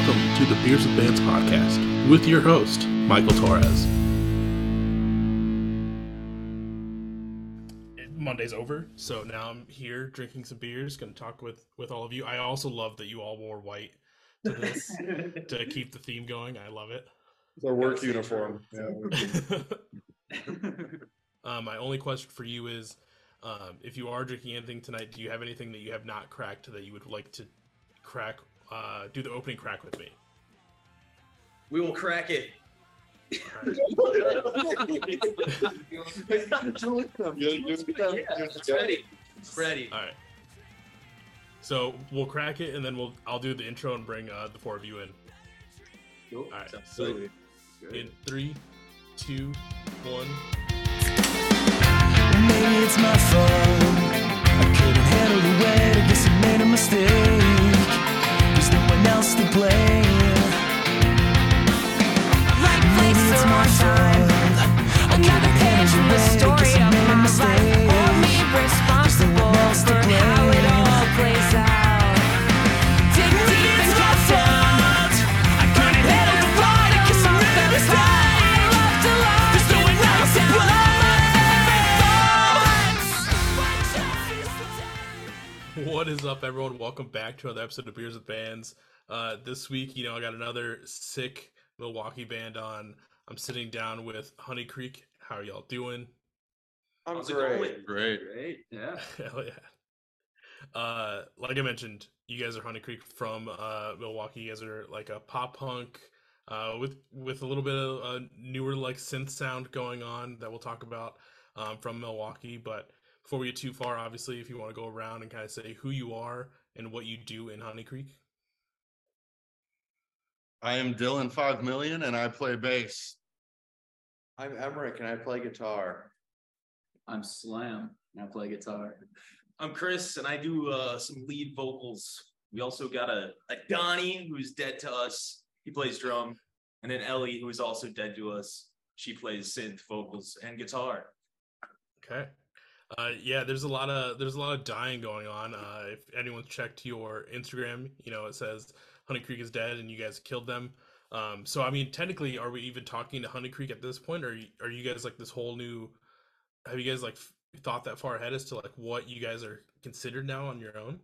welcome to the Beers with Bands podcast with your host, Michael Torres. Monday's over, so now I'm here drinking some beers, going to talk with with all of you. I also love that you all wore white to this to keep the theme going. I love it. It's our work uniform. Yeah. um, my only question for you is, um, if you are drinking anything tonight, do you have anything that you have not cracked that you would like to crack? Uh, do the opening crack with me. We will crack it. It's ready. It's ready. All right. So we'll crack it, and then we'll I'll do the intro and bring uh, the four of you in. Cool. All right. So good. in three, two, one. Maybe it's my fault. I couldn't handle the weight. I guess I made a mistake. There's no one else to blame. Maybe it's my Another page in the story What is up, everyone? Welcome back to another episode of Beers with Bands. Uh, this week, you know, I got another sick Milwaukee band on. I'm sitting down with Honey Creek. How are y'all doing? I'm How's it great. Great. Great. Yeah. Hell yeah. Uh, like I mentioned, you guys are Honey Creek from uh, Milwaukee. You guys are like a pop punk uh, with with a little bit of a newer like synth sound going on that we'll talk about um, from Milwaukee. But before we get too far, obviously, if you want to go around and kind of say who you are and what you do in Honey Creek. I am Dylan Five Million, and I play bass. I'm Emmerich and I play guitar. I'm Slam and I play guitar. I'm Chris, and I do uh, some lead vocals. We also got a, a Donnie who's dead to us. He plays drum, and then Ellie who is also dead to us. She plays synth, vocals, and guitar. Okay. Uh, yeah, there's a lot of there's a lot of dying going on. Uh, if anyone's checked your Instagram, you know it says Honey Creek is dead and you guys killed them. Um, so I mean, technically, are we even talking to Honey Creek at this point, or are you, are you guys like this whole new? Have you guys like f- thought that far ahead as to like what you guys are considered now on your own?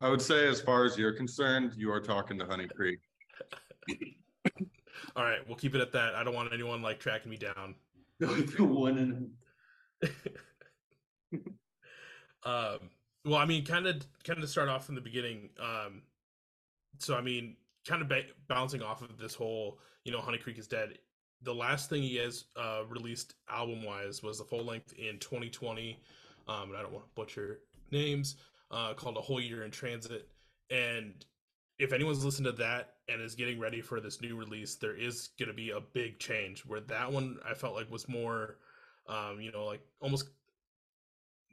I would say, as far as you're concerned, you are talking to Honey Creek. All right, we'll keep it at that. I don't want anyone like tracking me down. the one and um well i mean kind of kind of start off from the beginning um so i mean kind of ba- bouncing off of this whole you know honey creek is dead the last thing he has uh released album wise was the full length in 2020 um and i don't want to butcher names uh called a whole year in transit and if anyone's listened to that and is getting ready for this new release there is going to be a big change where that one i felt like was more um you know like almost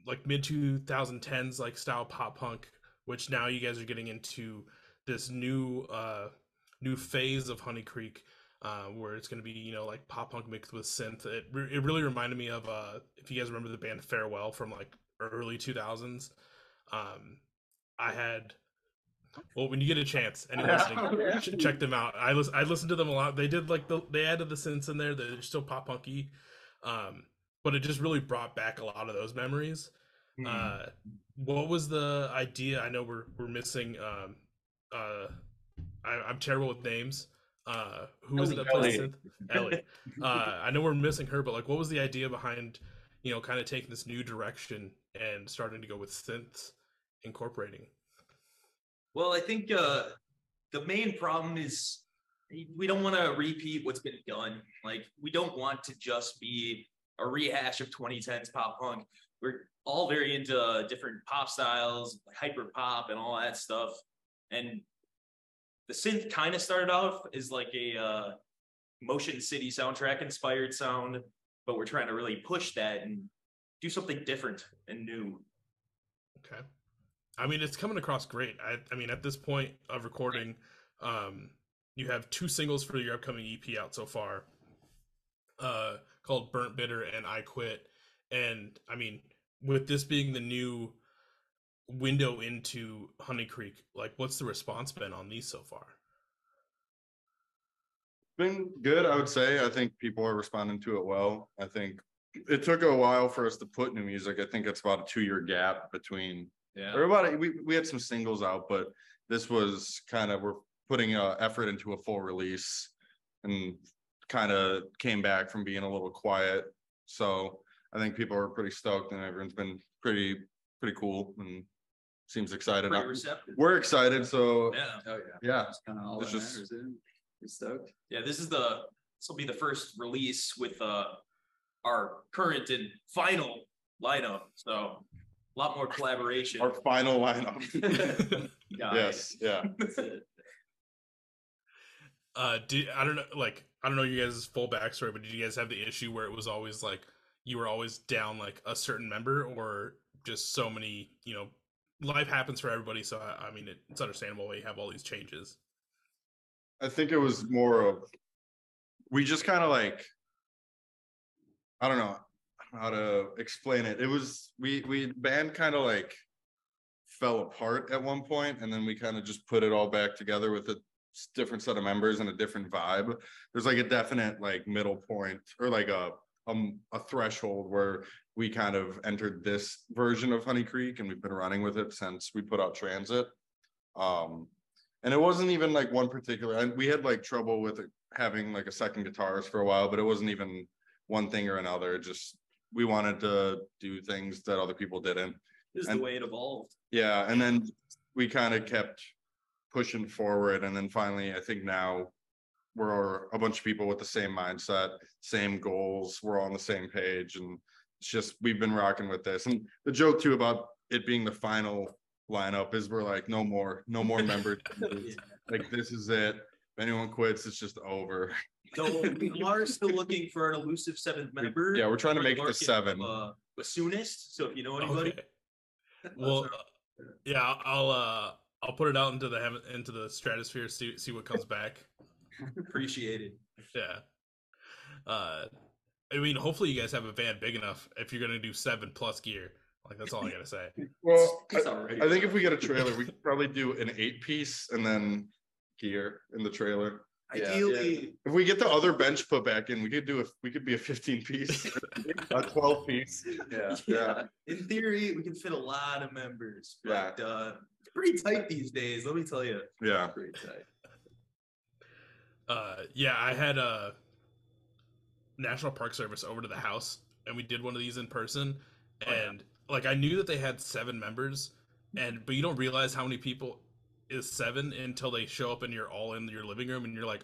like mid 2010s like style pop punk which now you guys are getting into this new uh new phase of honey creek uh where it's going to be you know like pop punk mixed with synth. It, re- it really reminded me of uh if you guys remember the band farewell from like early 2000s um i had well when you get a chance anyone listening ch- check them out. I listen i listened to them a lot. They did like the they added the synths in there they're still pop punky um but it just really brought back a lot of those memories. Hmm. uh what was the idea? I know we're we're missing um uh I, i'm terrible with names. Uh who was it that plays Ellie. synth ellie uh i know we're missing her but like what was the idea behind you know kind of taking this new direction and starting to go with synths incorporating? Well, I think uh, the main problem is we don't want to repeat what's been done. Like, we don't want to just be a rehash of 2010s pop punk. We're all very into different pop styles, like hyper pop and all that stuff. And the synth kind of started off as like a uh, Motion City soundtrack inspired sound, but we're trying to really push that and do something different and new. Okay. I mean, it's coming across great. I, I mean, at this point of recording, um, you have two singles for your upcoming EP out so far, uh, called "Burnt Bitter" and "I Quit." And I mean, with this being the new window into Honey Creek, like, what's the response been on these so far? been good, I would say. I think people are responding to it well. I think it took a while for us to put new music. I think it's about a two-year gap between, Yeah. or about, we, we had some singles out, but this was kind of, we're putting uh effort into a full release and kind of came back from being a little quiet. So I think people are pretty stoked and everyone's been pretty, pretty cool and seems excited. Pretty receptive. We're excited, so Yeah, Oh, yeah. yeah, That's kind of all It's that just- matters, isn't it? You stoked? yeah, this is the, this will be the first release with uh our current and final lineup, so a lot more collaboration. our final lineup. Yes, yeah. That's it. uh did i don't know like i don't know you guys' full backstory but did you guys have the issue where it was always like you were always down like a certain member or just so many you know life happens for everybody so i, I mean it, it's understandable why you have all these changes I think it was more of, we just kind of like, I don't know how to explain it. It was, we, we, band kind of like fell apart at one point and then we kind of just put it all back together with s- different set of members and a different vibe. There's like a definite like middle point or like a, um, a threshold where we kind of entered this version of Honey Creek and we've been running with it since we put out Transit. Um, and it wasn't even like one particular, and we had like trouble with having like a second guitarist for a while, but it wasn't even one thing or another. Just we wanted to do things that other people didn't. Is the way it evolved. Yeah, and then we kind of kept pushing forward, and then finally, I think now we're a bunch of people with the same mindset, same goals. We're all on the same page, and it's just we've been rocking with this. And the joke too about it being the final lineup is we're like, no more, no more members. Like this is it. If anyone quits, it's just over. So we are still looking for an elusive seventh member. Yeah, we're trying to for the make it to seven. of, Uh, bassoonist, so if you know anybody. okay well uh, yeah i'll uh i'll put it out into the heaven into the stratosphere see see what comes back Appreciated. yeah uh i mean hopefully you guys have a van big enough if you're gonna do seven plus gear like that's all i gotta say Well, It's already. I think if we get a trailer, we could probably do an eight piece and then gear in the trailer. Yeah. Ideally, If we get the other bench put back in, we could do a, we could be a fifteen piece, a twelve piece. Yeah. yeah, in theory, we can fit a lot of members, but uh it's pretty tight these days, let me tell you. Yeah, Pretty tight. uh yeah i had a national park service over to the house and we did one of these in person Oh, yeah. and like i knew that they had seven members and but you don't realize how many people is seven until they show up and you're all in your living room and you're like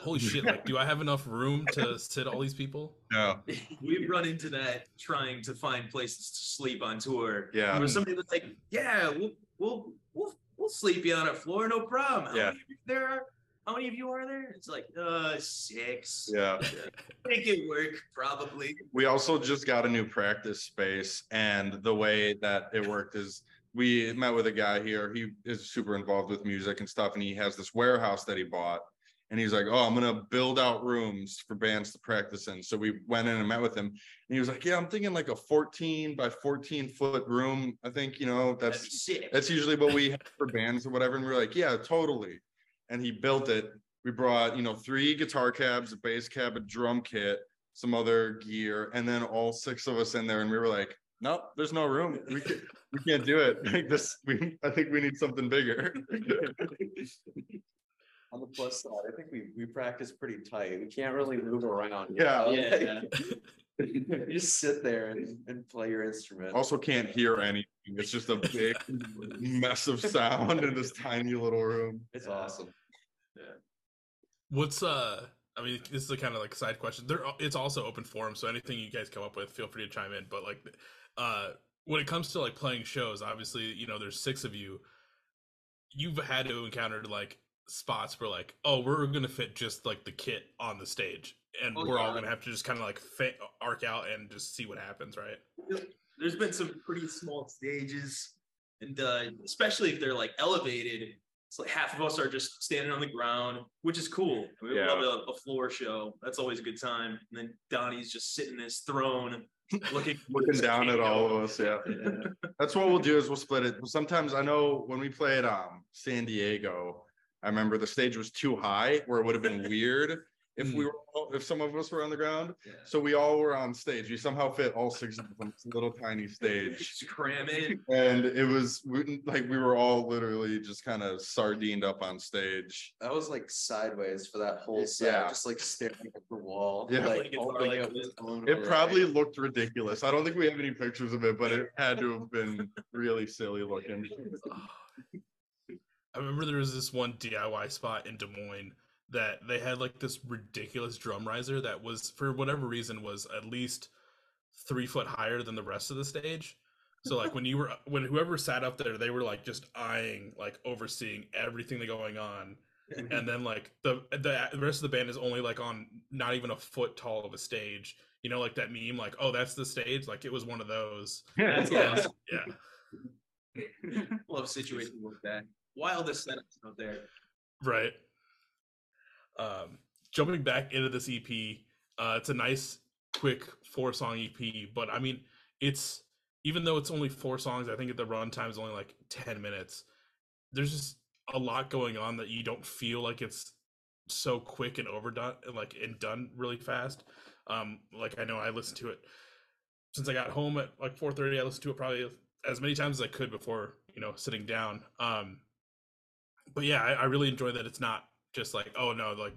holy shit like do i have enough room to sit all these people yeah, We've run into that trying to find places to sleep on tour. yeah. Where somebody was like, "Yeah, we'll we'll we'll we'll sleep you on a floor, no problem." How Yeah. many you there are? How many of you are there? It's like, uh, six. Yeah. Make it work, probably. We also just got a new practice space and the way that it worked is we met with a guy here. He is super involved with music and stuff and he has this warehouse that he bought. And he's like, Oh, I'm gonna build out rooms for bands to practice in. So we went in and met with him. And he was like, Yeah, I'm thinking like a 14 by 14 foot room. I think, you know, That'd that's that's usually what we have for bands or whatever. And we are like, Yeah, totally. And he built it. We brought, you know, three guitar cabs, a bass cab, a drum kit, some other gear, and then all six of us in there, and we were like, nope, there's no room. We can't, we can't do it. Like this, we, I think we need something bigger. On the plus side, I think we, we practice pretty tight. We can't really move around. Yeah. Yeah. You just sit there and, and play your instrument. Also can't hear anything. It's just a big mess of sound in this tiny little room. It's awesome. Yeah. What's uh i mean this is a kind of like side question there it's also open forum so anything you guys come up with feel free to chime in but like uh when it comes to like playing shows obviously you know there's six of you you've had to encounter like spots where like oh we're gonna fit just like the kit on the stage and Oh, we're all gonna have to just kind of like fa- arc out and just see what happens right There's been some pretty small stages, and uh, especially if they're like elevated, it's like half of us are just standing on the ground, which is cool. We Yeah. love a, a floor show. That's always a good time. And then Donnie's just sitting in his throne, looking Looking down at all of us, yeah. Yeah. That's what we'll do is we'll split it. Sometimes I know when we played um San Diego, I remember the stage was too high where it would have been weird if Mm. we were all, if some of us were on the ground. Yeah. So we all were on stage. We somehow fit all six of us on this little tiny stage. Just cram in. And it was we, like we were all literally just kind of sardined up on stage. I was like sideways for that whole Yeah. set, just like staring at the wall. Yeah. Like, Like it's like it this. was going It probably right. looked ridiculous. I don't think we have any pictures of it, but it had to have been really silly looking. I remember there was this one DIY spot in Des Moines that they had like this ridiculous drum riser that was for whatever reason was at least three foot higher than the rest of the stage. So like when you were when whoever sat up there, they were like just eyeing, like overseeing everything that going on. Mm-hmm. And then like the, the the rest of the band is only like on not even a foot tall of a stage. You know, like that meme, like, oh, that's the stage. Like it was one of those. That's Yeah. awesome. Yeah. Love situations like that. Wildest setups out there. Right. Um, jumping back into this EP, uh, it's a nice, quick four song EP, but I mean, it's even though it's only four songs, I think the runtime is only like 10 minutes. There's just a lot going on that you don't feel like it's so quick and overdone, like and done really fast. Um, like I know I listened to it since I got home at like 4:30. I listened to it probably as many times as I could before you know sitting down. Um, but yeah, I, I really enjoy that it's not just like oh no, like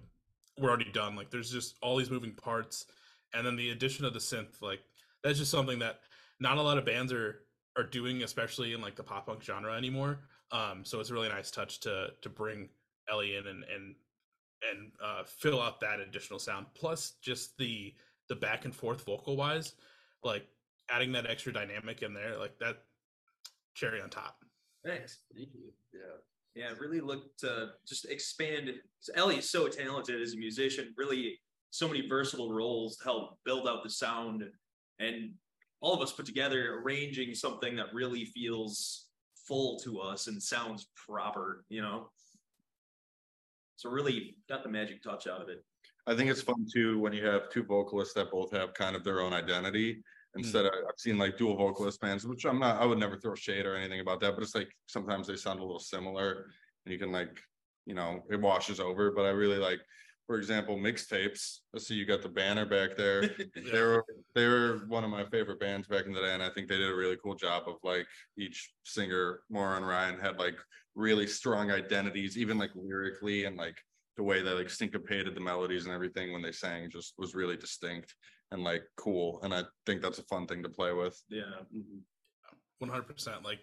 we're already done. Like there's just all these moving parts, and then the addition of the synth, like that's just something that not a lot of bands are are doing, especially in like the pop punk genre anymore. Um, so it's a really nice touch to to bring Ellie in and and and uh, fill out that additional sound. Plus, just the the back and forth vocal wise, like adding that extra dynamic in there, like that cherry on top. Thanks. Thank you. Yeah. Yeah, really look to just expand. so Ellie is so talented as a musician, really so many versatile roles to help build out the sound and all of us put together arranging something that really feels full to us and sounds proper, you know. So really got the magic touch out of it. I think it's fun too when you have two vocalists that both have kind of their own identity. Instead mm-hmm. of I've seen like dual vocalist bands, which I'm not, I would never throw shade or anything about that, but it's like sometimes they sound a little similar and you can like, you know, it washes over. But I really like, for example, mixtapes. I see you got the banner back there. they were they were one of my favorite bands back in the day, and I think they did a really cool job of like each singer, Maura and Ryan, had like really strong identities, even like lyrically and like the way they like syncopated the melodies and everything when they sang just was really distinct and like cool. And I think that's a fun thing to play with. Yeah. One hundred percent. Like,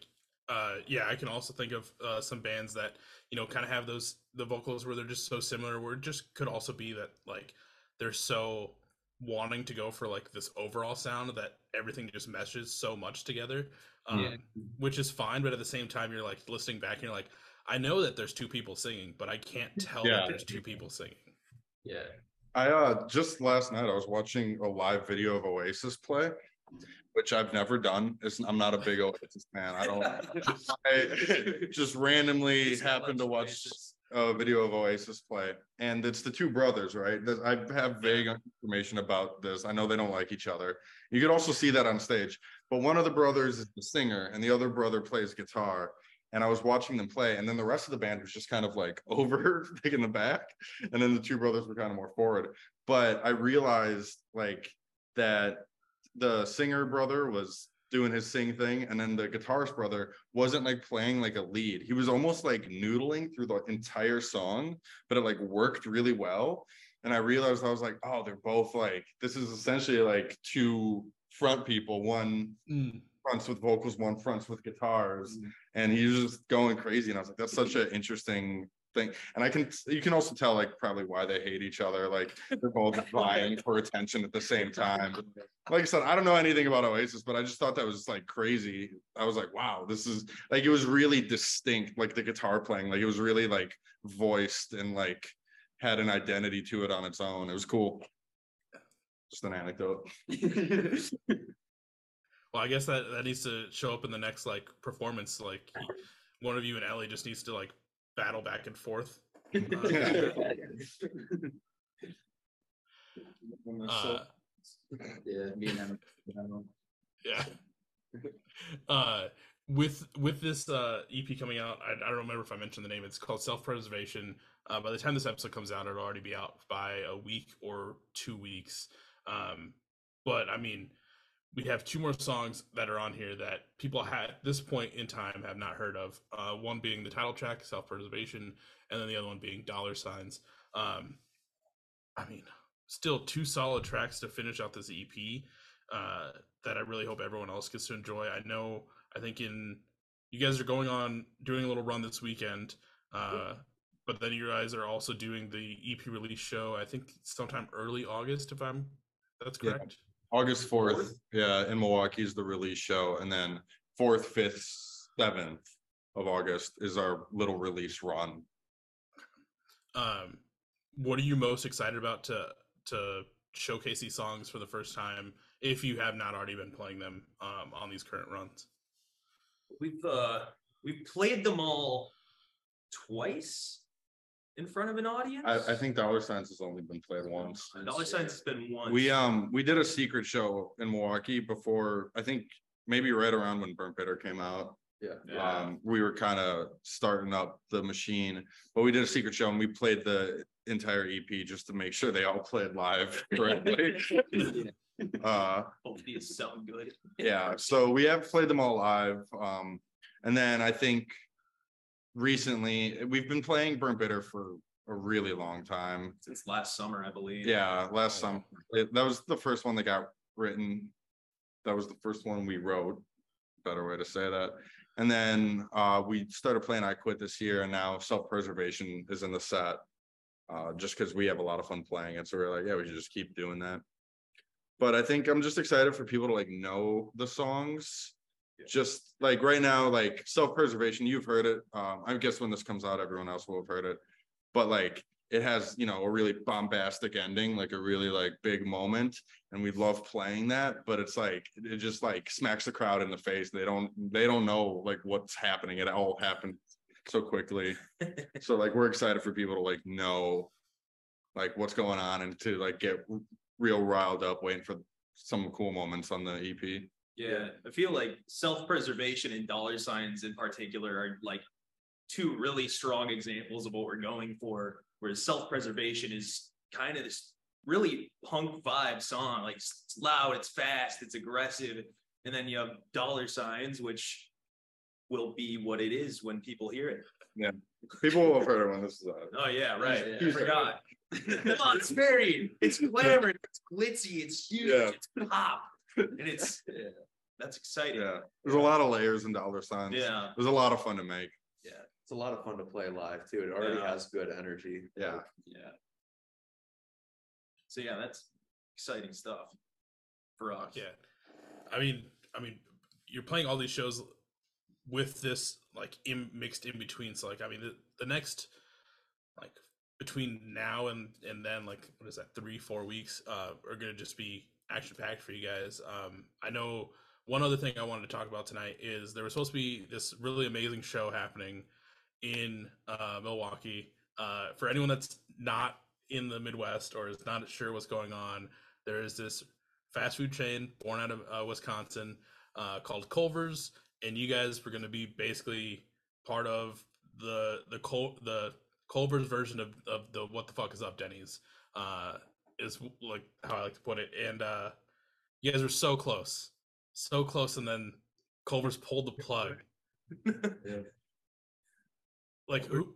uh, yeah, I can also think of uh, some bands that you know kind of have those the vocals where they're just so similar. Where it just could also be that like they're so wanting to go for like this overall sound that everything just meshes so much together, um, Yeah. which is fine. But at the same time, you're like listening back and you're like, I know that there's two people singing, but I can't tell Yeah. that there's two people singing. Yeah. I uh just last night I was watching a live video of Oasis play, which I've never done. It's, I'm not a big Oasis fan. I don't I just randomly It's happened to watch Oasis. a video of Oasis play, and it's the two brothers, right? I have vague information about this. I know they don't like each other. You could also see that on stage, but one of the brothers is the singer, and the other brother plays guitar. And I was watching them play, and then the rest of the band was just kind of like over, like in the back, and then the two brothers were kind of more forward. But I realized like that the singer brother was doing his sing thing and then the guitarist brother wasn't like playing like a lead he was almost like noodling through the entire song but it like worked really well and i realized i was like oh they're both like this is essentially like two front people one Mm. Fronts with vocals one fronts with guitars mm-hmm. and he was just going crazy and i was like that's such an interesting thing and i can you can also tell like probably why they hate each other like they're both vying for attention at the same time like I said, I don't know anything about Oasis, but I just thought that was like crazy. I was like, wow, this is like it was really distinct, like the guitar playing, like it was really like voiced and like had an identity to it on its own. It was cool. Just an anecdote. Well, I guess that that needs to show up in the next like performance. Like he- one of you and Ellie just needs to like battle back and forth. Uh, Yeah, me and him. you know. yeah. Uh, with with this uh ep coming out I, I don't remember if i mentioned the name it's called self-preservation uh by the time this episode comes out it'll already be out by a week or two weeks um but i mean we have two more songs that are on here that people at this point in time have not heard of uh one being the title track self-preservation and then the other one being dollar signs um i mean still two solid tracks to finish out this ep uh that i really hope everyone else gets to enjoy i know I think in you guys are going on doing a little run this weekend, uh, but then you guys are also doing the EP release show. I think sometime early August, if I'm that's Yeah. Correct. August fourth, yeah, in Milwaukee is the release show, and then fourth, fifth, seventh of August is our little release run. Um, what are you most excited about to to showcase these songs for the first time if you have not already been playing them um, on these current runs? We've uh we've played them all twice in front of an audience. I, I think Dollar Signs has only been played once. Dollar Signs has been one. We um we did a secret show in Milwaukee before I think maybe right around when Burnt Bitter came out. Yeah. Um, we were kind of starting up the machine, but we did a secret show and we played the entire EP just to make sure they all played live correctly. Uh, Hopefully it sound good. yeah, so we have played them all live. Um, and then I think recently we've been playing Burnt Bitter for a really long time. Since last summer, I believe. Yeah, last summer, it- that was the first one that got written. That was the first one we wrote, better way to say that. And then uh, we started playing I Quit this year and now self-preservation is in the set. Uh, just because we have a lot of fun playing it, so we're like, yeah, we should just keep doing that. But I think I'm just excited for people to like know the songs. Just like right now, like self-preservation, you've heard it. Um, I guess when this comes out, everyone else will have heard it. But like it has, you know, a really bombastic ending, like a really like big moment. And we love playing that, but it's like it just like smacks the crowd in the face. They don't they don't know like what's happening. It all happened so quickly. So like we're excited for people to like know like what's going on and to like get real riled up waiting for some cool moments on the EP. Yeah, I feel like self-preservation and dollar signs in particular are like two really strong examples of what we're going for. Whereas self-preservation is kind of this really punk vibe song, like it's it's loud, it's fast, it's aggressive, and then you have dollar signs, which will be what it is when people hear it. Yeah, people will have heard it when this is out. Oh yeah, right. Yeah. I forgot. oh, it's very, it's glamour, it's glitzy, it's huge, Yeah. it's pop, and it's that's exciting. Yeah, there's a lot of layers and dollar signs. Yeah. There's a lot of fun to make. Yeah, it's a lot of fun to play live too. It already Yeah. has good energy. Yeah. Yeah. So yeah, that's exciting stuff for us. Yeah, I mean, I mean, you're playing all these shows with this like in, mixed in between. So like, I mean, the, the next like between now and and then like what is that three four weeks uh are gonna just be action packed for you guys. Um, I know one other thing I wanted to talk about tonight is there was supposed to be this really amazing show happening in uh, Milwaukee. Uh, for anyone that's not in the Midwest or is not sure what's going on, there is this fast food chain born out of uh, Wisconsin uh, called Culver's, and you guys were going to be basically part of the the Col- the Culver's version of, of the what the fuck is up Denny's uh, is like how I like to put it, and uh, you guys were so close, so close, and then Culver's pulled the plug. Like who?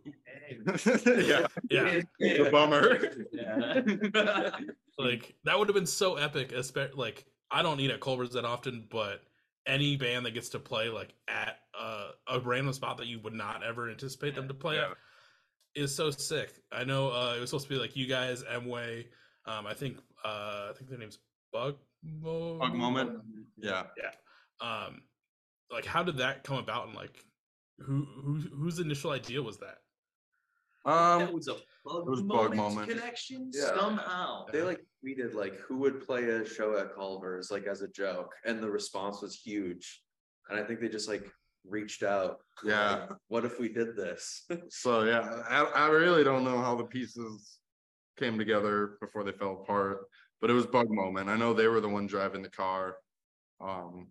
yeah, Yeah, the bummer. like that would have been so epic. Especially like I don't eat at Culver's that often, but any band that gets to play like at uh, a random spot that you would not ever anticipate them to play Yeah. at is so sick. I know uh, it was supposed to be like you guys, Mway. Um, I think uh, I think their name's Bug. Mo- Bug Moment. Yeah. Yeah. Um, like how did that come about? And like who who whose initial idea was that? that Um, was a bug, was Bug moment, Moment. connection Yeah. somehow. They like tweeted like who would play a show at Culver's like as a joke, and the response was huge. And I think they just like reached out. Yeah. like, what if we did this? so yeah, I, I really don't know how the pieces came together before they fell apart, but it was bug moment. I know they were the one driving the car. Um,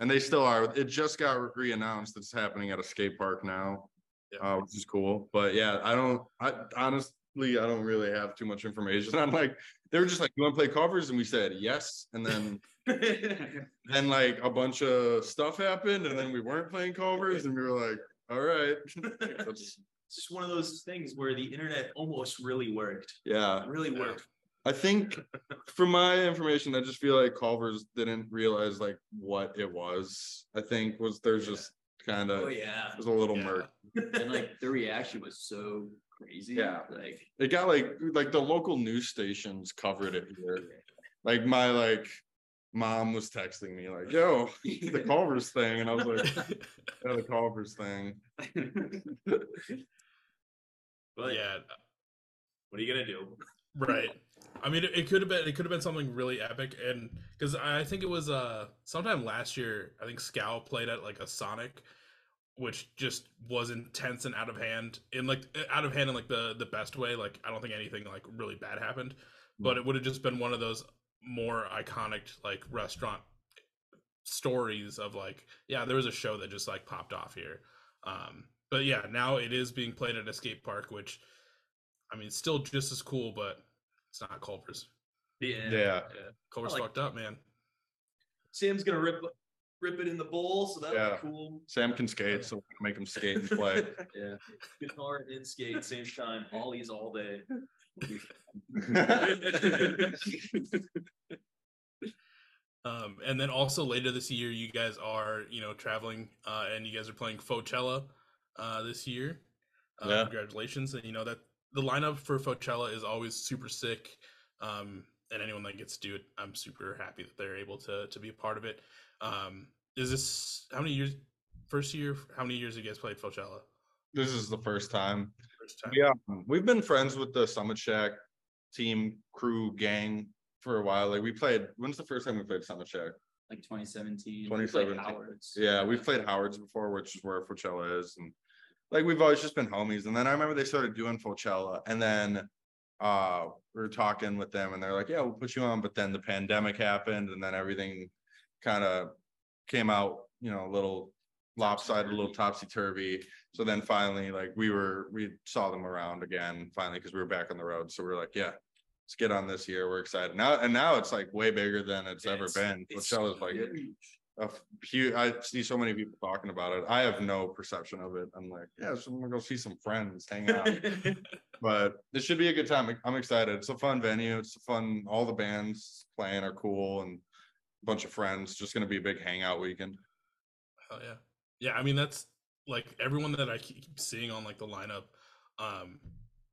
and they still are. It just got re-announced. It's happening at a skate park now, Yeah. uh, which is cool. But yeah, I don't. I honestly, I don't really have too much information. I'm like, they were just like, "You want to play Culver's?" And we said yes, and then then like a bunch of stuff happened, and then we weren't playing Culver's, and we were like, "All right." That's- It's just one of those things where the internet almost really worked. yeah, It really worked. I think from my information, I just feel like Culver's didn't realize like what it was. I think was there's just kind of Oh yeah. It was a little Yeah. murk. And like the reaction was so crazy. Yeah. Like It got like like the local news stations covered it here. Like my like mom was texting me like, "Yo, the Culver's thing," and I was like, "Yeah, the Culver's thing." But yeah, what are you gonna do? right. I mean, it, could have been it could have been something really epic, and because I think it was uh sometime last year, I think Scow played at like a Sonic, which just was intense and out of hand in like out of hand in like the the best way. Like I don't think anything like really bad happened, but it would have just been one of those more iconic like restaurant stories of like yeah there was a show that just like popped off here um but yeah now it is being played at a skate park which i mean still just as cool but it's not culver's Yeah. Yeah. culver's like- fucked up man Sam's gonna rip rip it in the bowl, so that'll Yeah. be cool. Sam can skate, so make him skate and play. yeah. Guitar and skate same time. Ollies all day. um and then also later this year you guys are you know traveling uh and you guys are playing Fauxchella uh this year uh, Yeah. congratulations and you know that the lineup for Fauxchella is always super sick um and anyone that gets to do it i'm super happy that they're able to to be a part of it um is this how many years first year how many years have you guys played Fauxchella? this is the first time. first time Yeah, we've been friends with the Summit Shack team, crew, gang for a while. Like we played. When's the first time we played Summit Shack? Like 2017. 2017. Howard's. Yeah, we've played Howard's before, which is where Fauxchella is, and like we've always just been homies. And then I remember they started doing Fauxchella, and then uh we were talking with them, and they're like, "Yeah, we'll put you on." But then the pandemic happened, and then everything kind of came out, you know, a little lopsided, a little topsy turvy. So then finally, like we were, we saw them around again finally because we were back on the road. So we are like, "Yeah." Let's get on this year. We're excited now, and now it's like way bigger than it's ever been. it's Fauxchella's like huge. Few i see so many people talking about it. I have no perception of it. I'm like yeah so i'm gonna go see some friends hang out. But this should be a good time. I'm excited. It's a fun venue. It's a fun all the bands playing are cool and a bunch of friends. Just gonna be a big hangout weekend. Hell yeah. Yeah, I mean that's like everyone that I keep seeing on like the lineup. Um,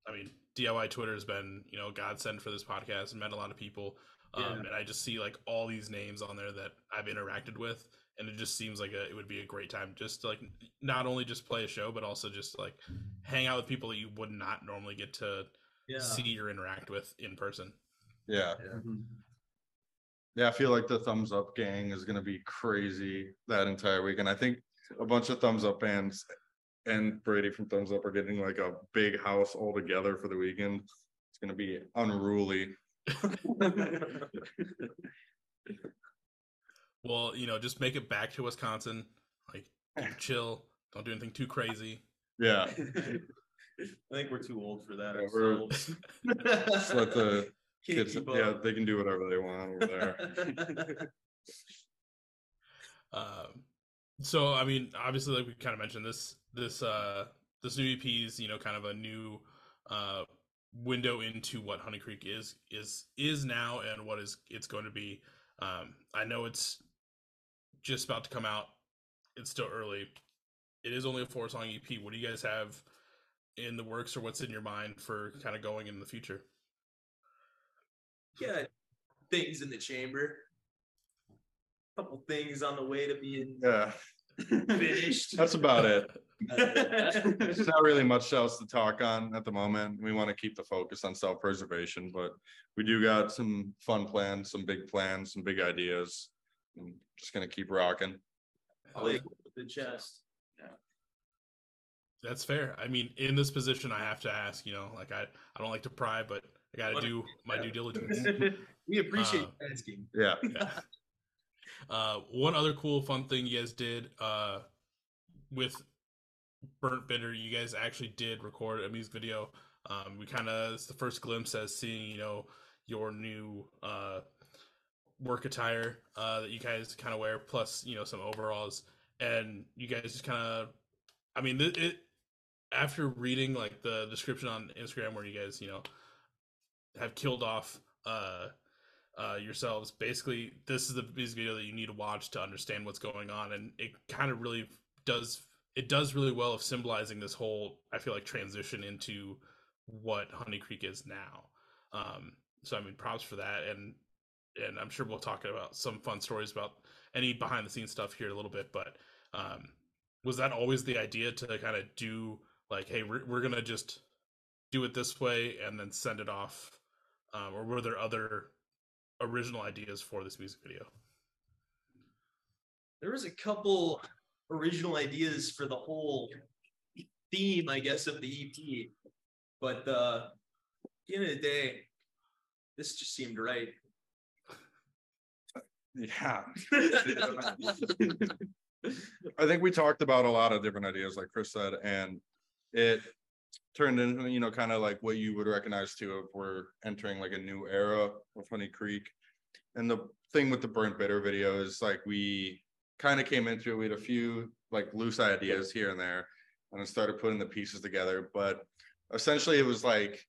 I mean DIY Twitter has been you know godsend for this podcast and met a lot of people. Um, Yeah. and I just see like all these names on there that I've interacted with, and it just seems like a, it would be a great time just to like not only just play a show, but also just like hang out with people that you would not normally get to Yeah. see or interact with in person. yeah Mhm. yeah i feel like the thumbs up gang is gonna be crazy that entire weekend i think a bunch of thumbs up bands and brady from thumbs up are getting like a big house all together for the weekend it's gonna be unruly Well, you know, just make it back to Wisconsin. Like, chill. Don't do anything too crazy. yeah I think we're too old for that. Yeah, we're- ourselves. Just let the kids, yeah, they can do whatever they want over there. Um, so I mean, obviously, like we kind of mentioned, this this uh this new EP is you know kind of a new uh window into what Honey Creek is is is now and what is it's going to be. Um, I know it's just about to come out. It's still early. It is only a four song EP. What do you guys have in the works or what's in your mind for kind of going in the future? yeah, things in the chamber. A couple things on the way to being Yeah, finished. that's about it. There's not really much else to talk on at the moment. We want to keep the focus on self-preservation, but we do got some fun plans, some big plans, some big ideas. I'm just gonna keep rocking. Like the chest. Yeah. That's fair. I mean, in this position, I have to ask. You know, like I, I don't like to pry, but I got to do my yeah. due diligence. we appreciate Uh, asking. Yeah, Yeah. Uh, one other cool, fun thing you guys did uh, with Burnt Bitter, you guys actually did record a music video. Um, we kind of it's the first glimpse as seeing you know your new uh, work attire uh, that you guys kind of wear, plus you know some overalls, and you guys just kind of, I mean, it, it after reading like the description on Instagram where you guys you know have killed off uh uh yourselves. Basically this is the music video that you need to watch to understand what's going on and it kind of really does it does really well of symbolizing this whole i feel like transition into what honey creek is now. Um so i mean props for that and and i'm sure we'll talk about some fun stories about any behind the scenes stuff here in a little bit but um was that always the idea to kind of do like hey we're, we're gonna just do it this way and then send it off um, or were there other original ideas for this music video there was a couple original ideas for the whole theme, I guess, of the EP. But uh at the end of the day, this just seemed right. Yeah. I think we talked about a lot of different ideas, like Chris said, and it turned into, you know, kind of like what you would recognize too if we're entering like a new era of Honey Creek. And the thing with the burnt bitter video is like we kind of came into it, we had a few like loose ideas here and there, and then started putting the pieces together. But essentially it was like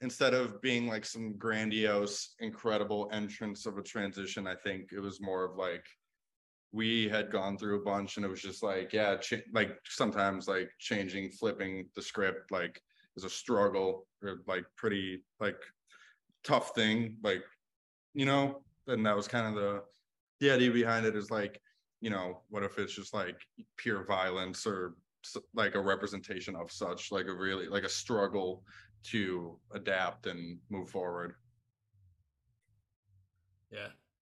instead of being like some grandiose, incredible entrance of a transition, I think it was more of like we had gone through a bunch and it was just like, yeah, cha- like sometimes like changing, flipping the script, like is a struggle or like pretty like tough thing, like, you know, and that was kind of the, the idea behind it is like, you know, what if it's just like pure violence or like a representation of such, like a really, like a struggle to adapt and move forward. yeah.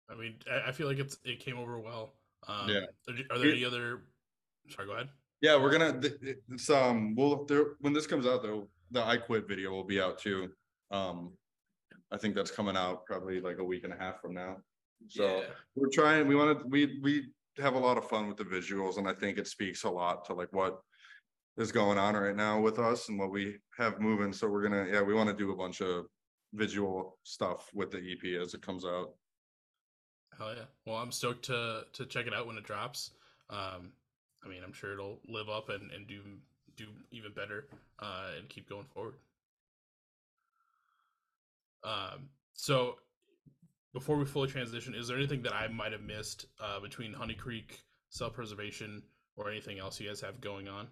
I mean i, I feel like it's it came over well um Yeah. are, there- any other sorry go ahead Yeah, we're gonna, it's, um, well, there, when this comes out, though, the I quit video will be out too. Um, I think that's coming out probably like a week and a half from now. So Yeah. we're trying, we wanna, we, we have a lot of fun with the visuals and I think it speaks a lot to like what is going on right now with us and what we have moving. So we're gonna, yeah, we wanna do a bunch of visual stuff with the EP as it comes out. Hell yeah. Well, I'm stoked to to check it out when it drops. Um, I mean, I'm sure it'll live up and, and do do even better uh, and keep going forward. Um, so before we fully transition, is there anything that I might have missed uh, between Honey Creek, self preservation, or anything else you guys have going on?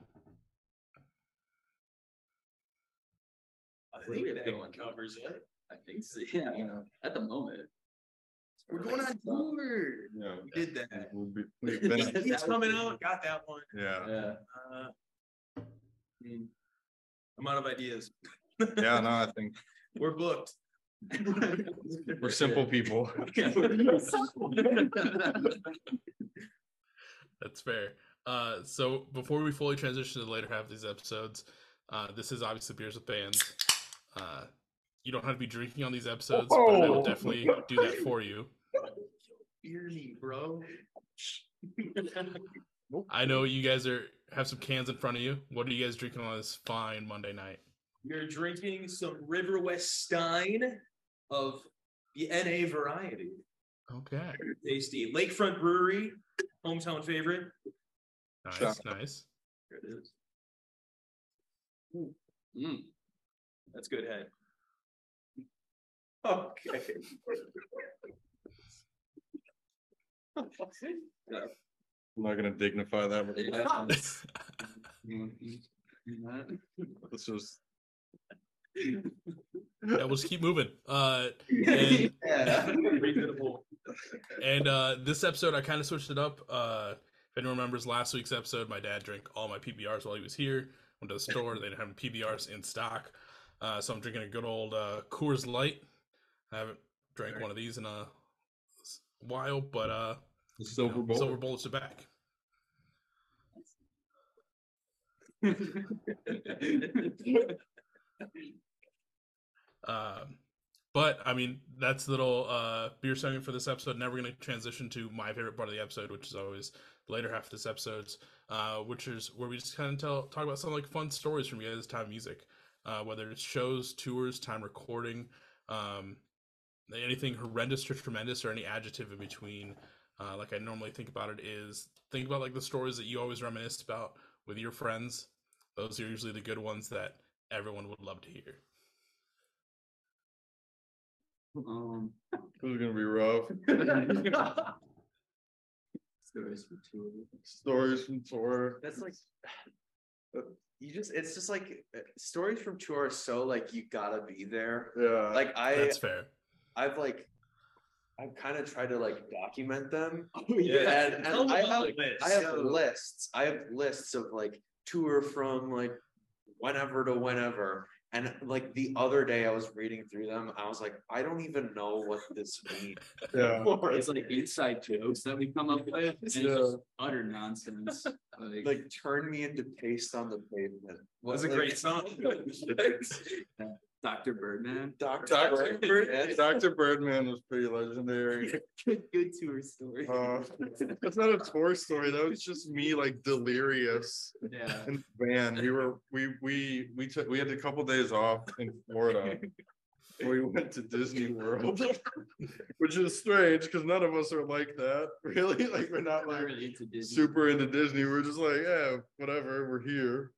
I think going? covers it. I think so. Yeah, you know, at the moment. We're going on tour. Yeah. We did that. We'll be- we've been- It's coming out. Got that one. Yeah, Yeah. Uh, hmm, I'm out of ideas. yeah, no, I think We're booked. we're simple people. That's fair. Uh, so before we fully transition to the later half of these episodes, uh, this is obviously beers with bands. Uh, you don't have to be drinking on these episodes, but I will Oh. definitely do that for you. Beer bro. I know you guys are have some cans in front of you. What are you guys drinking on this fine Monday night? You're drinking some River West Stein of the NA variety. Okay, Tasty. Lakefront Brewery, hometown favorite. nice, Shot. nice. There it is. Mm. That's good head. Okay. I'm not gonna dignify that. with-? Let's just, yeah, we'll just keep moving. Uh, and, Yeah. And uh, this episode, I kind of switched it up. Uh, if anyone remembers last week's episode, my dad drank all my PBRs while he was here. Went to the store; they didn't have PBRs in stock, uh, so I'm drinking a good old uh, Coors Light. I haven't drank one of these in a while, but uh, the you silver know, silver bullets are back. Um, But I mean, that's a little uh, beer segment for this episode. Now we're going to transition to my favorite part of the episode, which is always the later half of this episodes, uh, which is where we just kind of tell talk about some like fun stories from you guys' time music, uh, whether it's shows, tours, time recording, um, anything horrendous or tremendous, or any adjective in between. Uh, like I normally think about it is think about like the stories that you always reminisce about with your friends. Those are usually the good ones that everyone would love to hear. Um, This is gonna be rough. stories for two. Stories from tour. That's like you just it's just like uh, stories from tour are so like you gotta be there. Yeah. Like I That's fair. I've like I've kind of tried to like document them. Oh, yeah. And, and I have the I have list. lists. I have lists of like tour from like whenever to whenever. And like the other day I was reading through them, I was like, I don't even know what this means. Yeah. It's like inside jokes that we come up with. and It's Yeah. just utter nonsense. Like, like turn me into paste on the pavement. That's a Like- great song. Dr. Birdman. Dr. Dr. Birdman. Dr. Birdman was pretty legendary. Good, good tour story. Uh, that's not a tour story. That was just me like delirious yeah. in the van. We were we we we took we had a couple days off in Florida. We went to Disney World, which is strange because none of us are like that. Really, like we're not Not like really into super into Disney. We're just like, yeah, whatever. We're here,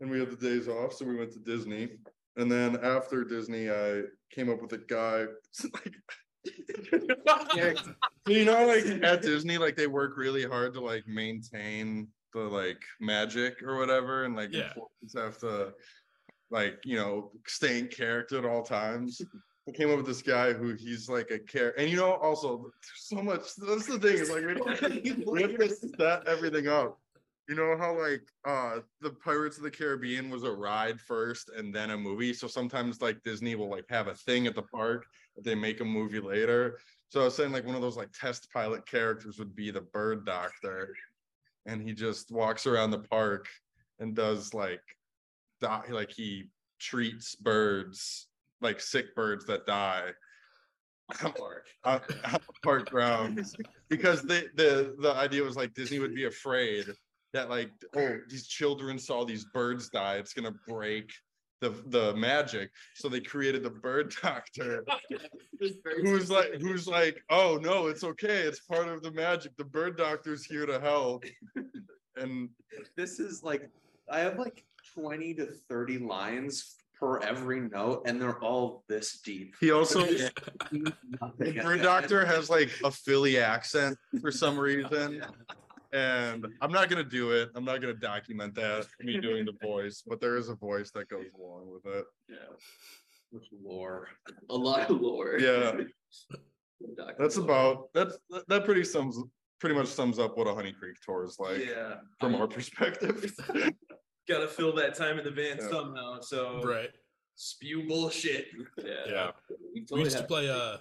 and we have the days off, so we went to Disney. And then after Disney, I came up with a guy. like, you know, like at Disney, like they work really hard to like maintain the like magic or whatever, and like Yeah. employees have to like you know stay in character at all times. I came up with this guy who he's like a care, and you know, also there's so much. That's the thing is like we have to set everything up. You know how like uh the Pirates of the Caribbean was a ride first and then a movie. So sometimes like Disney will like have a thing at the park they make a movie later. So I was saying like one of those like test pilot characters would be the bird doctor. And he just walks around the park and does like die like he treats birds like sick birds that die on park grounds because the the the idea was like Disney would be afraid that like oh these children saw these birds die it's gonna break the the magic. So they created the bird doctor. Who's like who's like oh no it's okay it's part of the magic the bird doctor's here to help. And This is like I have like 20 to 30 lines per every note, and they're all this deep. he also Nothing the bird doctor has like a philly accent for some reason and i'm not gonna do it i'm not gonna document that me doing the voice but there is a voice that goes along with it Yeah. With lore. A lot of lore. Yeah. That's Lore. about that's that- that pretty sums pretty much sums up what a honey creek tour is like Yeah, from our perspective gotta fill that time in the van Yeah. somehow. So Right. spew bullshit. Yeah. Yeah. We We used to play uh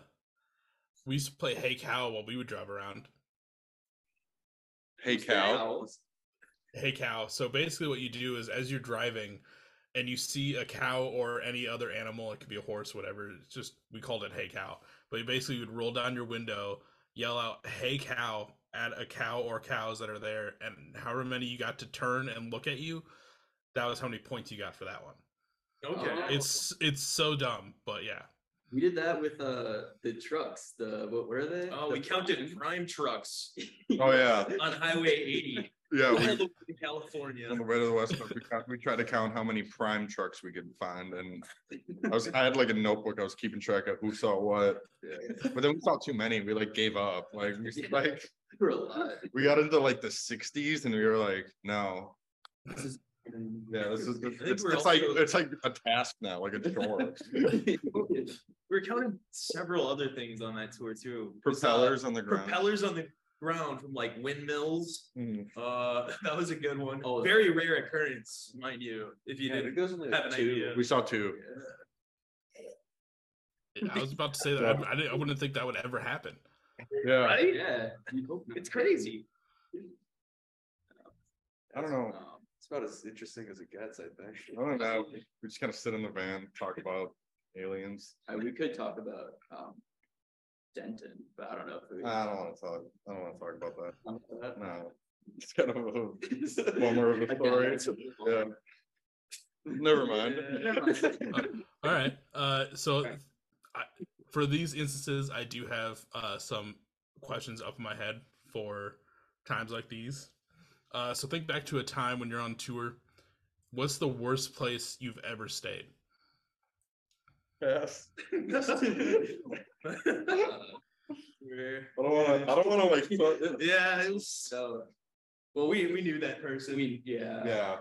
we used to play Hey Cow while we would drive around. Hey cow Hey Cow. So basically what you do is as you're driving and you see a cow or any other animal, it could be a horse, whatever, it's just we called it Hey Cow. But you basically would roll down your window, yell out Hey Cow at a cow or cows that are there, and however many you got to turn and look at you, that was how many points you got for that one. Okay. Oh. It's it's so dumb, but yeah. We did that with uh the trucks. The what were they? Oh, The we counted prime- prime trucks oh yeah on Highway 80 yeah we, the way to California. on the way to the west coast we, count, we tried to count how many prime trucks we could find and i was i had like a notebook i was keeping track of who saw what Yeah. but then we saw too many we like gave up like we Yeah. like There were a lot. we got into like the 60s and we were like no This is- yeah this is think it's, we're it's like also- it's like a task now like a chore We were counting several other things on that tour too. We saw propellers on the ground Propellers on the ground from like windmills. Mm. Uh, that was a good one. Oh, Very rare occurrence, mind you. If you Yeah, didn't it goes only have an idea. we saw two I was about to say that I, I, didn't, I wouldn't think that would ever happen. yeah right? Yeah. you hope not. It's crazy. i don't know Um, It's about as interesting as it gets, I think. i don't know we just kind of sit in the van talk about aliens. Uh, we could talk about um Denton, but I don't know if we. I don't want to talk. I don't want to talk about that. that. No, it's kind of a bummer of a Again, story. Yeah. Never mind. Never mind. All right. Uh, so I, for these instances, I do have uh, some questions up in my head for times like these. Uh, so think back to a time when you're on tour. What's the worst place you've ever stayed? Yes. We're- I don't want to. I don't want to like. fuck- Yeah, it was so. Well, we we knew that person. We, yeah. Yeah.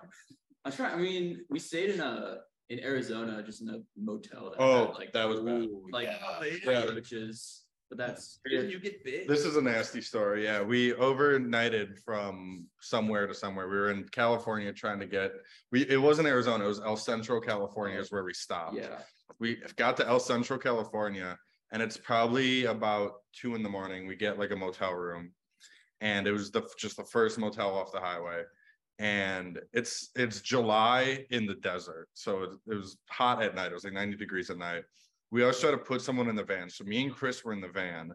I'm trying, I mean, we stayed in a, in Arizona, just in a motel. that Oh, had, like, that was bad. Like, Yeah. which but that's. You get bit? This is a nasty story. Yeah, we overnighted from somewhere to somewhere. We were in California trying to get. We it wasn't Arizona. It was El Centro, California, is where we stopped. Yeah, we got to El Centro, California, and it's probably about two in the morning. We get like a motel room, and it was the just the first motel off the highway, and it's it's July in the desert, so it, it was hot at night. It was like ninety degrees at night. We always try to put someone in the van. So me and Chris were in the van,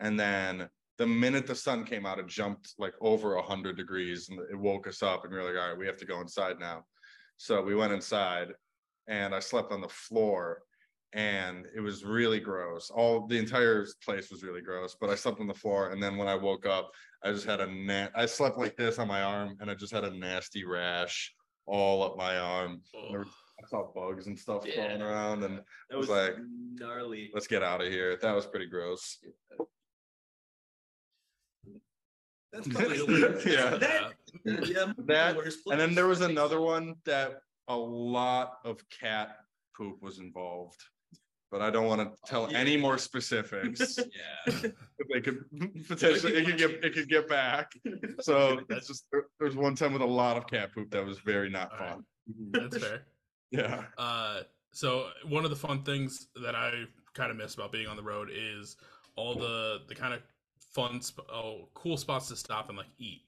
and then the minute the sun came out, it jumped like over a hundred degrees, and it woke us up, and we were like, all right, we have to go inside now. So we went inside, and I slept on the floor and it was really gross. All the entire place was really gross, but I slept on the floor. And then when I woke up, I just had a na- I slept like this on my arm and I just had a nasty rash all up my arm. There was- I saw bugs and stuff Yeah. crawling around and that was was like, gnarly. let's get out of here. That was pretty gross. That's probably a little- Yeah. That, yeah, That- the worst And then there was another one that a lot of cat poop was involved. But I don't want to oh, tell yeah. any more specifics. Yeah. They could potentially, it could get, it could get back. So that's just, there- there's one time with a lot of cat poop that was very not All right. fun. That's fair. Yeah. Uh, so one of the fun things that I kind of miss about being on the road is all the the kind of fun, sp- oh, cool spots to stop and like eat.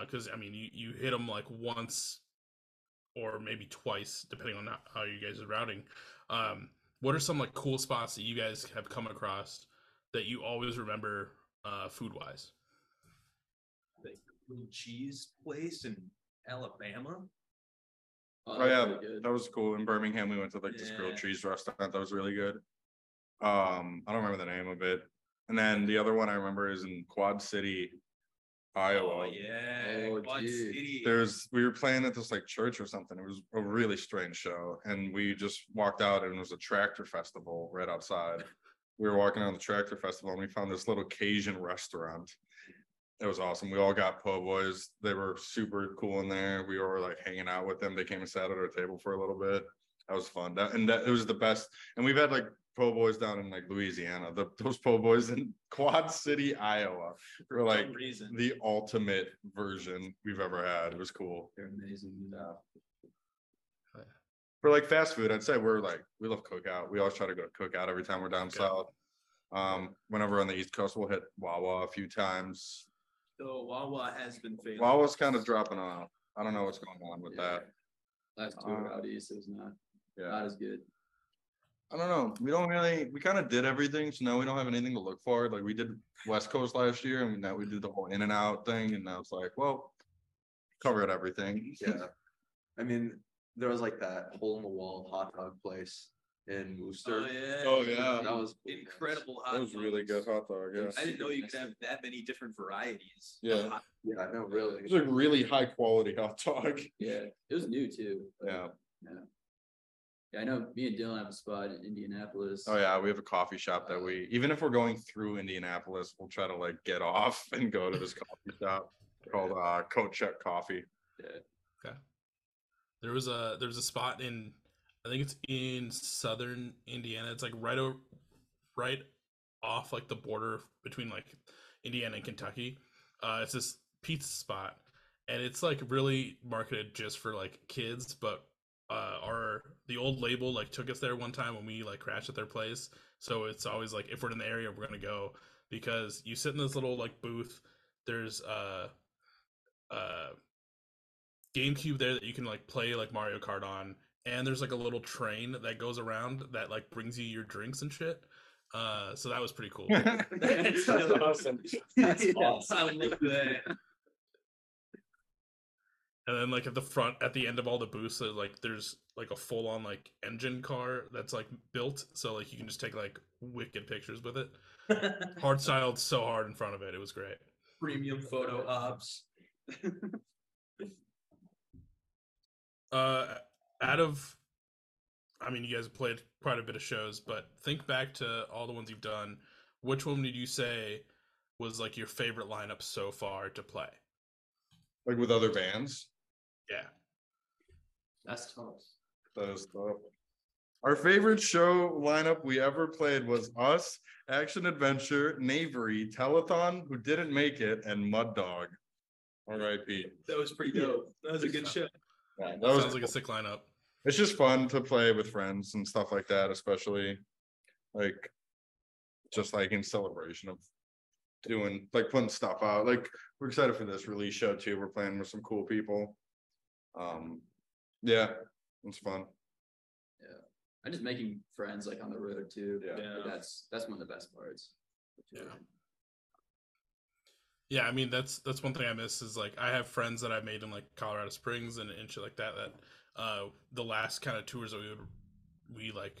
Because I mean, you you hit them like once or maybe twice, depending on how- how you guys are routing. Um, what are some like cool spots that you guys have come across that you always remember uh, food wise? The cheese place in Alabama. Oh, yeah, pretty good. that was cool. In Birmingham, we went to like this grilled cheese restaurant. That was really good. Um, I don't remember the name of it. And then the other one I remember is in Quad City, Iowa. Oh yeah, Oh, Quad gee. City. there's we were playing at this like church or something. It was a really strange show, and we just walked out, and it was a tractor festival right outside. We were walking on the tractor festival, and we found this little Cajun restaurant. It was awesome. We all got po' boys. They were super cool in there. We were like hanging out with them. They came and sat at our table for a little bit. That was fun. That and that it was the best. And we've had like po' boys down in like Louisiana. The those po' boys in Quad City, Iowa, were for like reason. the ultimate version we've ever had. It was cool. They're amazing. Yeah. For like fast food, I'd say we're like, we love cookout. We always try to go to cookout every time we're down Okay. south. Um, whenever on the East Coast, we'll hit Wawa a few times. So Wawa has been failing. Wawa's kind of dropping off. I don't know what's going on with that. Last tour Uh, out east is not, Yeah. not as good. I don't know. We don't really, we kind of did everything. So now we don't have anything to look for. Like we did West Coast last year and now we did the whole In-N-Out thing. And now it's like, well, covered everything. Yeah. I mean, there was like that hole in the wall hot dog place in Oh Worcester. yeah. Oh, yeah. That was Incredible hot. That was really good hot dog. Yeah. I didn't know you could have that many different varieties. of Yeah. hot- Yeah, I know, really. It was a really high quality hot dog. Yeah, it was new too. but- Yeah. Yeah, I know me and Dylan have a spot in Indianapolis. Oh yeah, we have a coffee shop that we, even if we're going through Indianapolis, we'll try to like get off and go to this coffee shop called uh Coat Check Coffee. Yeah. Okay. There was a there's a spot in I think it's in southern Indiana. It's like right over right off like the border between like Indiana and Kentucky. Uh it's this pizza spot and it's like really marketed just for like kids, but uh our the old label like took us there one time when we like crashed at their place. So it's always like if we're in the area we're gonna go because you sit in this little like booth, there's uh uh GameCube there that you can like play like Mario Kart on, and there's like a little train that goes around that like brings you your drinks and shit. Uh, so that was pretty cool. That's awesome. That's Yeah, awesome. I like that. And then like at the front, at the end of all the booths, there's, like there's like a full on like engine car that's like built, so like you can just take like wicked pictures with it. Hard styled so hard in front of it, it was great. Premium photo ops. Uh, out of, I mean, you guys have played quite a bit of shows, but think back to all the ones you've done. Which one did you say was like your favorite lineup so far to play? like with other bands. Yeah. That's tough. That is tough. Our favorite show lineup we ever played was us, Action Adventure, Knavery, Telethon, who didn't make it, and Mud Dog. R.I.P. That was pretty dope. That was a good show. Yeah, that was Sounds like a sick lineup. it's just fun to play with friends and stuff like that, especially like just like in celebration of doing like putting stuff out. Like we're excited for this release show too. We're playing with some cool people. Um, yeah, it's fun. Yeah, and just making friends like on the road too. Yeah. Like, That's that's one of the best parts. Yeah. Yeah, I mean that's that's one thing I miss is like I have friends that I've made in like Colorado Springs and, and shit like that that uh the last kind of tours that we would we like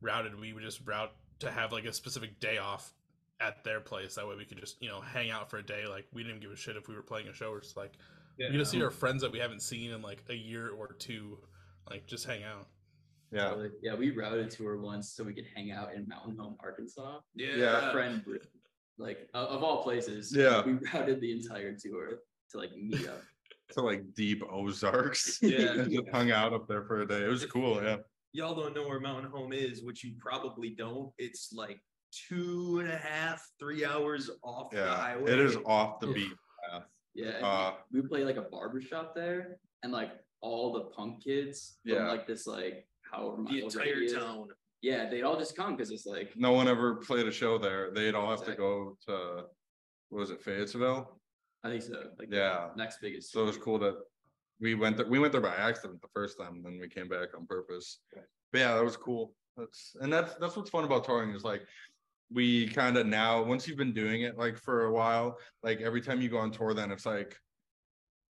routed we would just route to have like a specific day off at their place that way we could just you know hang out for a day like we didn't give a shit if we were playing a show or just like we get to see our friends that we haven't seen in like a year or two like just hang out Yeah, Yeah, we routed to her once so we could hang out in Mountain Home, Arkansas. Yeah. Yeah. A friend, like of, of all places. Yeah. We routed the entire tour to like meet up. to like deep Ozarks. Yeah. and just hung out up there for a day. It was cool. Yeah, Y'all don't know where Mountain Home is, which you probably don't. It's like two and a half, three hours off the highway. It is off the beat path. Yeah. Uh, we play like a barbershop there, and like all the punk kids from like this like however the entire town. Yeah, they'd all just come because it's like No one ever played a show there. They'd all have to go to, what was it, Fayetteville? I think so. Like Yeah. next biggest. So it was cool that we went there. We went there by accident the first time, then we came back on purpose. But yeah, that was cool. That's and that's that's what's fun about touring is like we kind of now once you've been doing it like for a while, like every time you go on tour, then it's like,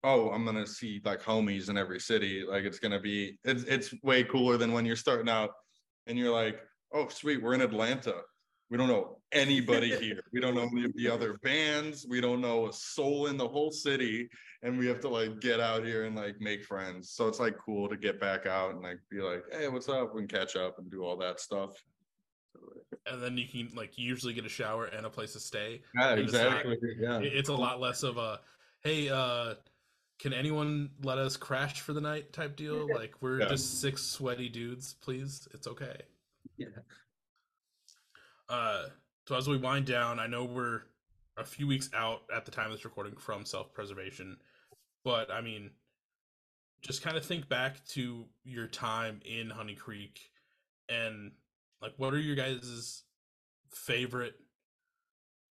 oh, I'm gonna see like homies in every city. Like it's gonna be it's it's way cooler than when you're starting out and you're like, oh sweet, we're in Atlanta. We don't know anybody here. We don't know any of the other bands. We don't know a soul in the whole city and we have to like get out here and like make friends. So it's like cool to get back out and like be like, hey, what's up? We can catch up and do all that stuff. and then you can like usually get a shower and a place to stay Yeah, And it's not- exactly. Yeah. It's a lot less of a hey uh can anyone let us crash for the night type deal like we're Yeah. just six sweaty dudes please it's okay Yeah. uh so as we wind down i know we're a few weeks out at the time of this recording from self-preservation but i mean just kind of think back to your time in honey creek and like what are your guys' favorite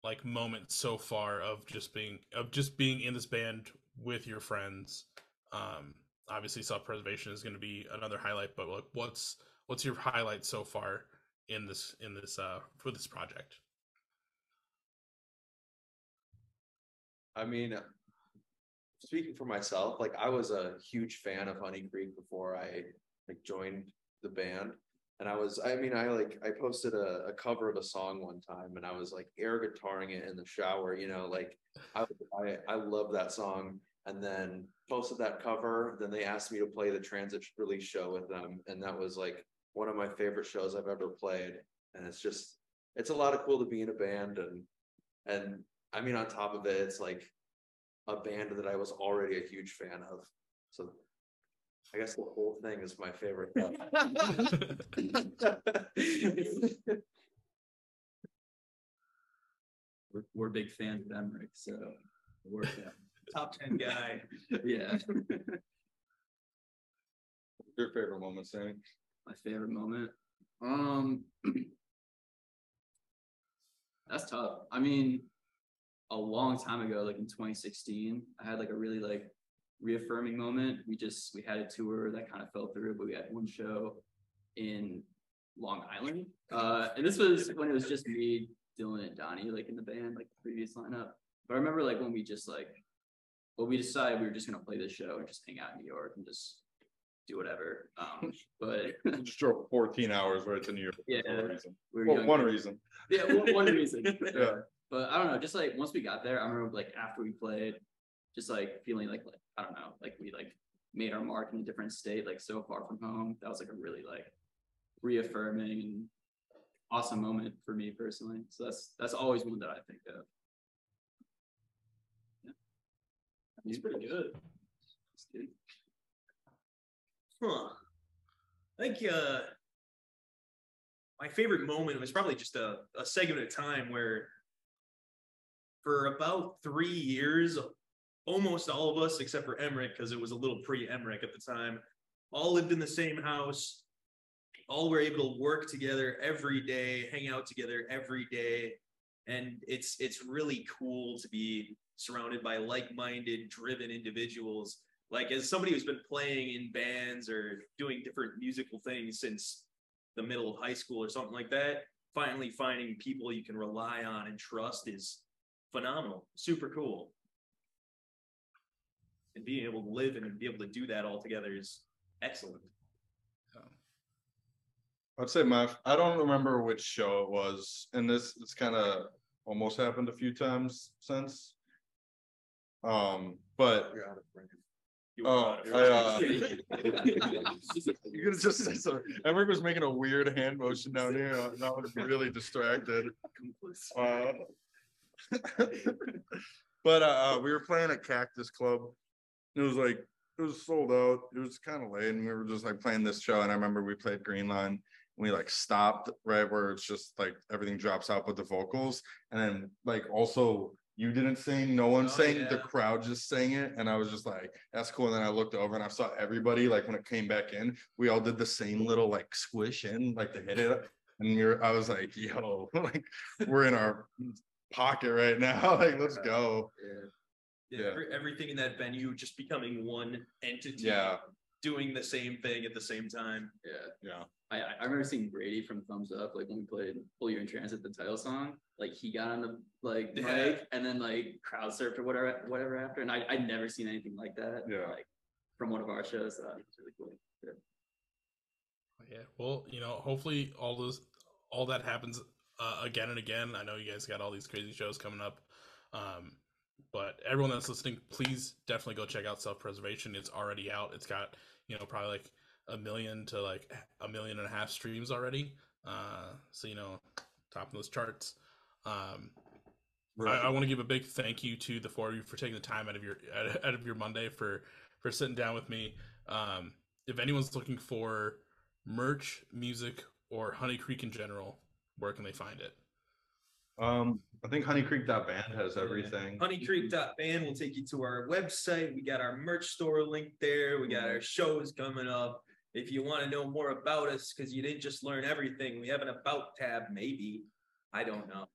like moments so far of just being of just being in this band with your friends um obviously self-preservation is going to be another highlight but like what's what's your highlight so far in this in this uh for this project I mean, speaking for myself, like I was a huge fan of Honey Creek before I like joined the band. And I was, I mean, I like, I posted a, a cover of a song one time and I was like air guitaring it in the shower, you know, like I, I, I love that song. And then posted that cover. Then they asked me to play the transit release show with them. And that was like one of my favorite shows I've ever played. And it's just, it's a lot of cool to be in a band and, and I mean, on top of it, it's like a band that I was already a huge fan of. So I guess the whole thing is my favorite. We're, we're big fans of Emmerich, so we're yeah. Top 10 guy. yeah. Your favorite moment, Sammy? My favorite moment. Um that's tough. I mean, a long time ago, like in 2016, I had like a really like reaffirming moment. We just we had a tour that kind of fell through, but we had one show in Long Island. Uh, and this was when it was just me, Dylan, and Donnie, like in the band, like the previous lineup. But I remember like when we just like, well, we decided we were just gonna play this show and just hang out in New York and just do whatever. Um, but Just drove fourteen hours right to New York. Yeah. reason. we Well, one reason. Yeah, one, one reason. Yeah. But I don't know, just like once we got there, I remember like after we played, just like feeling like like I don't know, like we like made our mark in a different state, like so far from home. That was like a really like reaffirming and awesome moment for me personally. So that's that's always one that I think of. Yeah. He's pretty good. Huh. I think uh my favorite moment was probably just a, a segment of time where for about three years, almost all of us, except for Emmerich, because it was a little pre-Emmerich at the time, all lived in the same house. All were able to work together every day, hang out together every day. And it's it's really cool to be surrounded by like-minded, driven individuals like as somebody who's been playing in bands or doing different musical things since the middle of high school or something like that finally finding people you can rely on and trust is phenomenal super cool and being able to live and be able to do that all together is excellent I'd say my, I don't remember which show it was, and this, it's kind of almost happened a few times since. Um, but, You're out of. You oh, were- I, uh. You could have just said so. Emmerich was making a weird hand motion down here, and I was really distracted. Uh, But, uh, we were playing at Cactus Club. It was like, it was sold out. It was kind of late and we were just like playing this show and I remember we played Green Line. And we like stopped right where it's just like everything drops out with the vocals. And then like also you didn't sing, no one Oh, sang, the crowd just sang it. And I was just like, that's cool. And then I looked over and I saw everybody like when it came back in, we all did the same little like squish in, like to hit it. And were, I was like, yo, like we're in our pocket right now. Like, let's go. Yeah, Yeah. every- everything in that venue just becoming one entity Yeah. doing the same thing at the same time Yeah. Yeah. I, I- I remember seeing Brady from Thumbs Up, like when we played Pull You in Transit, the title song. Like he got on the like Yeah. mic and then like crowd surfed or whatever, whatever after. And I I'd never seen anything like that. Yeah. Like from one of our shows. So it's really cool. Yeah. Yeah, well, you know, hopefully all those, all that happens uh, again and again. I know you guys got all these crazy shows coming up, um, but everyone that's listening, please definitely go check out Self Preservation. It's already out. It's got you know probably like a million to like a million and a half streams already. Uh, so you know, top of those charts. Um, I, I want to give a big thank you to the four of you for taking the time out of your out of your Monday for for sitting down with me. Um, if anyone's looking for merch, music, or Honey Creek in general, where can they find it? Um, I think Honey Creek Band has everything. honeycreek.band will take you to our website. We got our merch store link there. We got our shows coming up. If you want to know more about us, because you didn't just learn everything, we have an about tab, maybe. I don't know.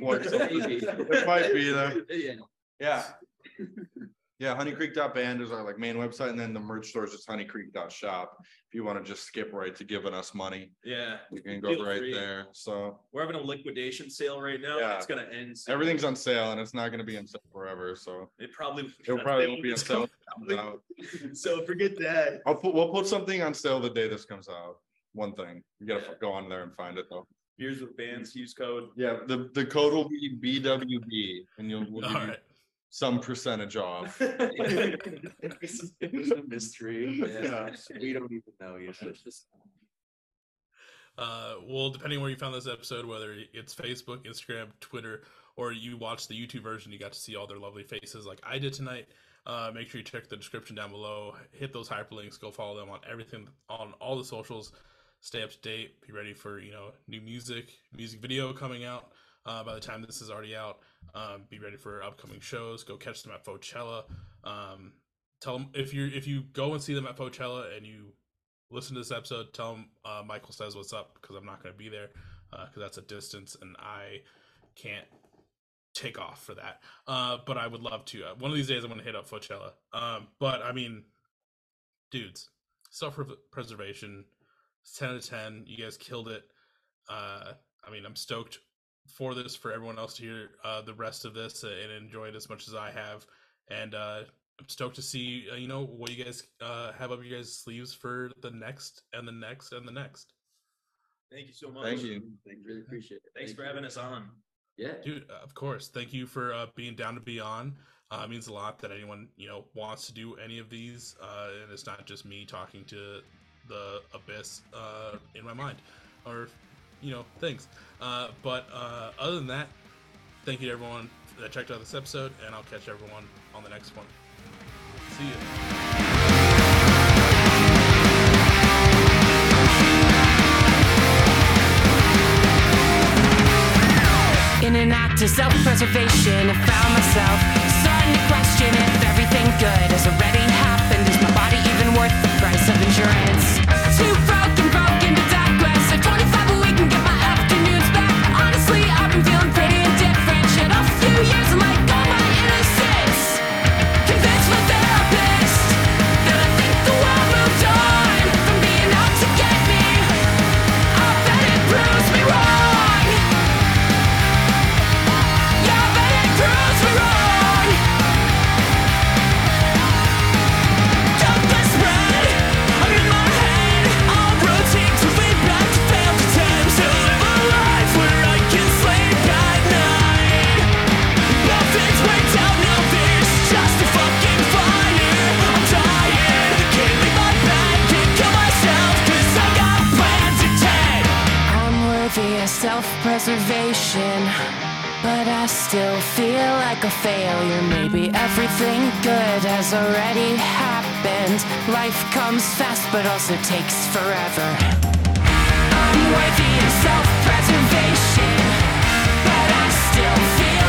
What-. It might be there. Yeah. Yeah. Yeah, Honey Creek Band is our like main website, and then the merch store is just Honey Creek Shop. If you want to just skip right to giving us money, Yeah, you can go Feel right free. there. So we're having a liquidation sale right now. Yeah. It's gonna end. soon. everything's on sale, and it's not going to be on sale forever. So It probably. it probably won't be on sale. comes out. So forget that. I'll put we'll put something on sale the day this comes out. One thing you gotta Yeah. go on there and find it though. Beers With Bands use code. Yeah, the the code will be BWB, and you'll we'll All give you right. Some percentage off. It's a mystery. Yeah. We don't even know yet. Uh, well, depending where you found this episode, whether it's Facebook, Instagram, Twitter, or you watch the YouTube version, you got to see all their lovely faces like I did tonight. Uh, make sure you check the description down below. Hit those hyperlinks. Go follow them on everything on all the socials. Stay up to date. Be ready for you know new music, music video coming out. Uh, by the time this is already out, um, be ready for upcoming shows. Go catch them at Coachella. Um, tell them if you if you go and see them at Coachella and you listen to this episode, tell them uh, Michael says what's up because I'm not going to be there because that's a distance and I can't take off for that. Uh, but I would love to. Uh, one of these days, I'm gonna hit up Coachella. Um, but I mean, dudes, self preservation, ten out of ten. You guys killed it. Uh, I mean, I'm stoked for this for everyone else to hear uh, the rest of this and enjoy it as much as I have. And uh, I'm stoked to see uh, you know what you guys uh, have up your guys' sleeves for the next and the next and the next. Thank you so much. Thank you. Thank you. Really appreciate it. Thanks Thank for you. having us on. Yeah. Dude, of course. Thank you for uh, being down to be on. Uh, it means a lot that anyone you know wants to do any of these, uh, and it's not just me talking to the abyss uh, in my mind, or you know things. Uh, but uh, other than that, thank you to everyone that checked out this episode, and I'll catch everyone on the next one. See you. In an act of self-preservation, I found myself starting to question if everything good has already happened. Is my body even worth the price of insurance? Life comes fast, but also takes forever. I'm worthy of self preservation. But I still feel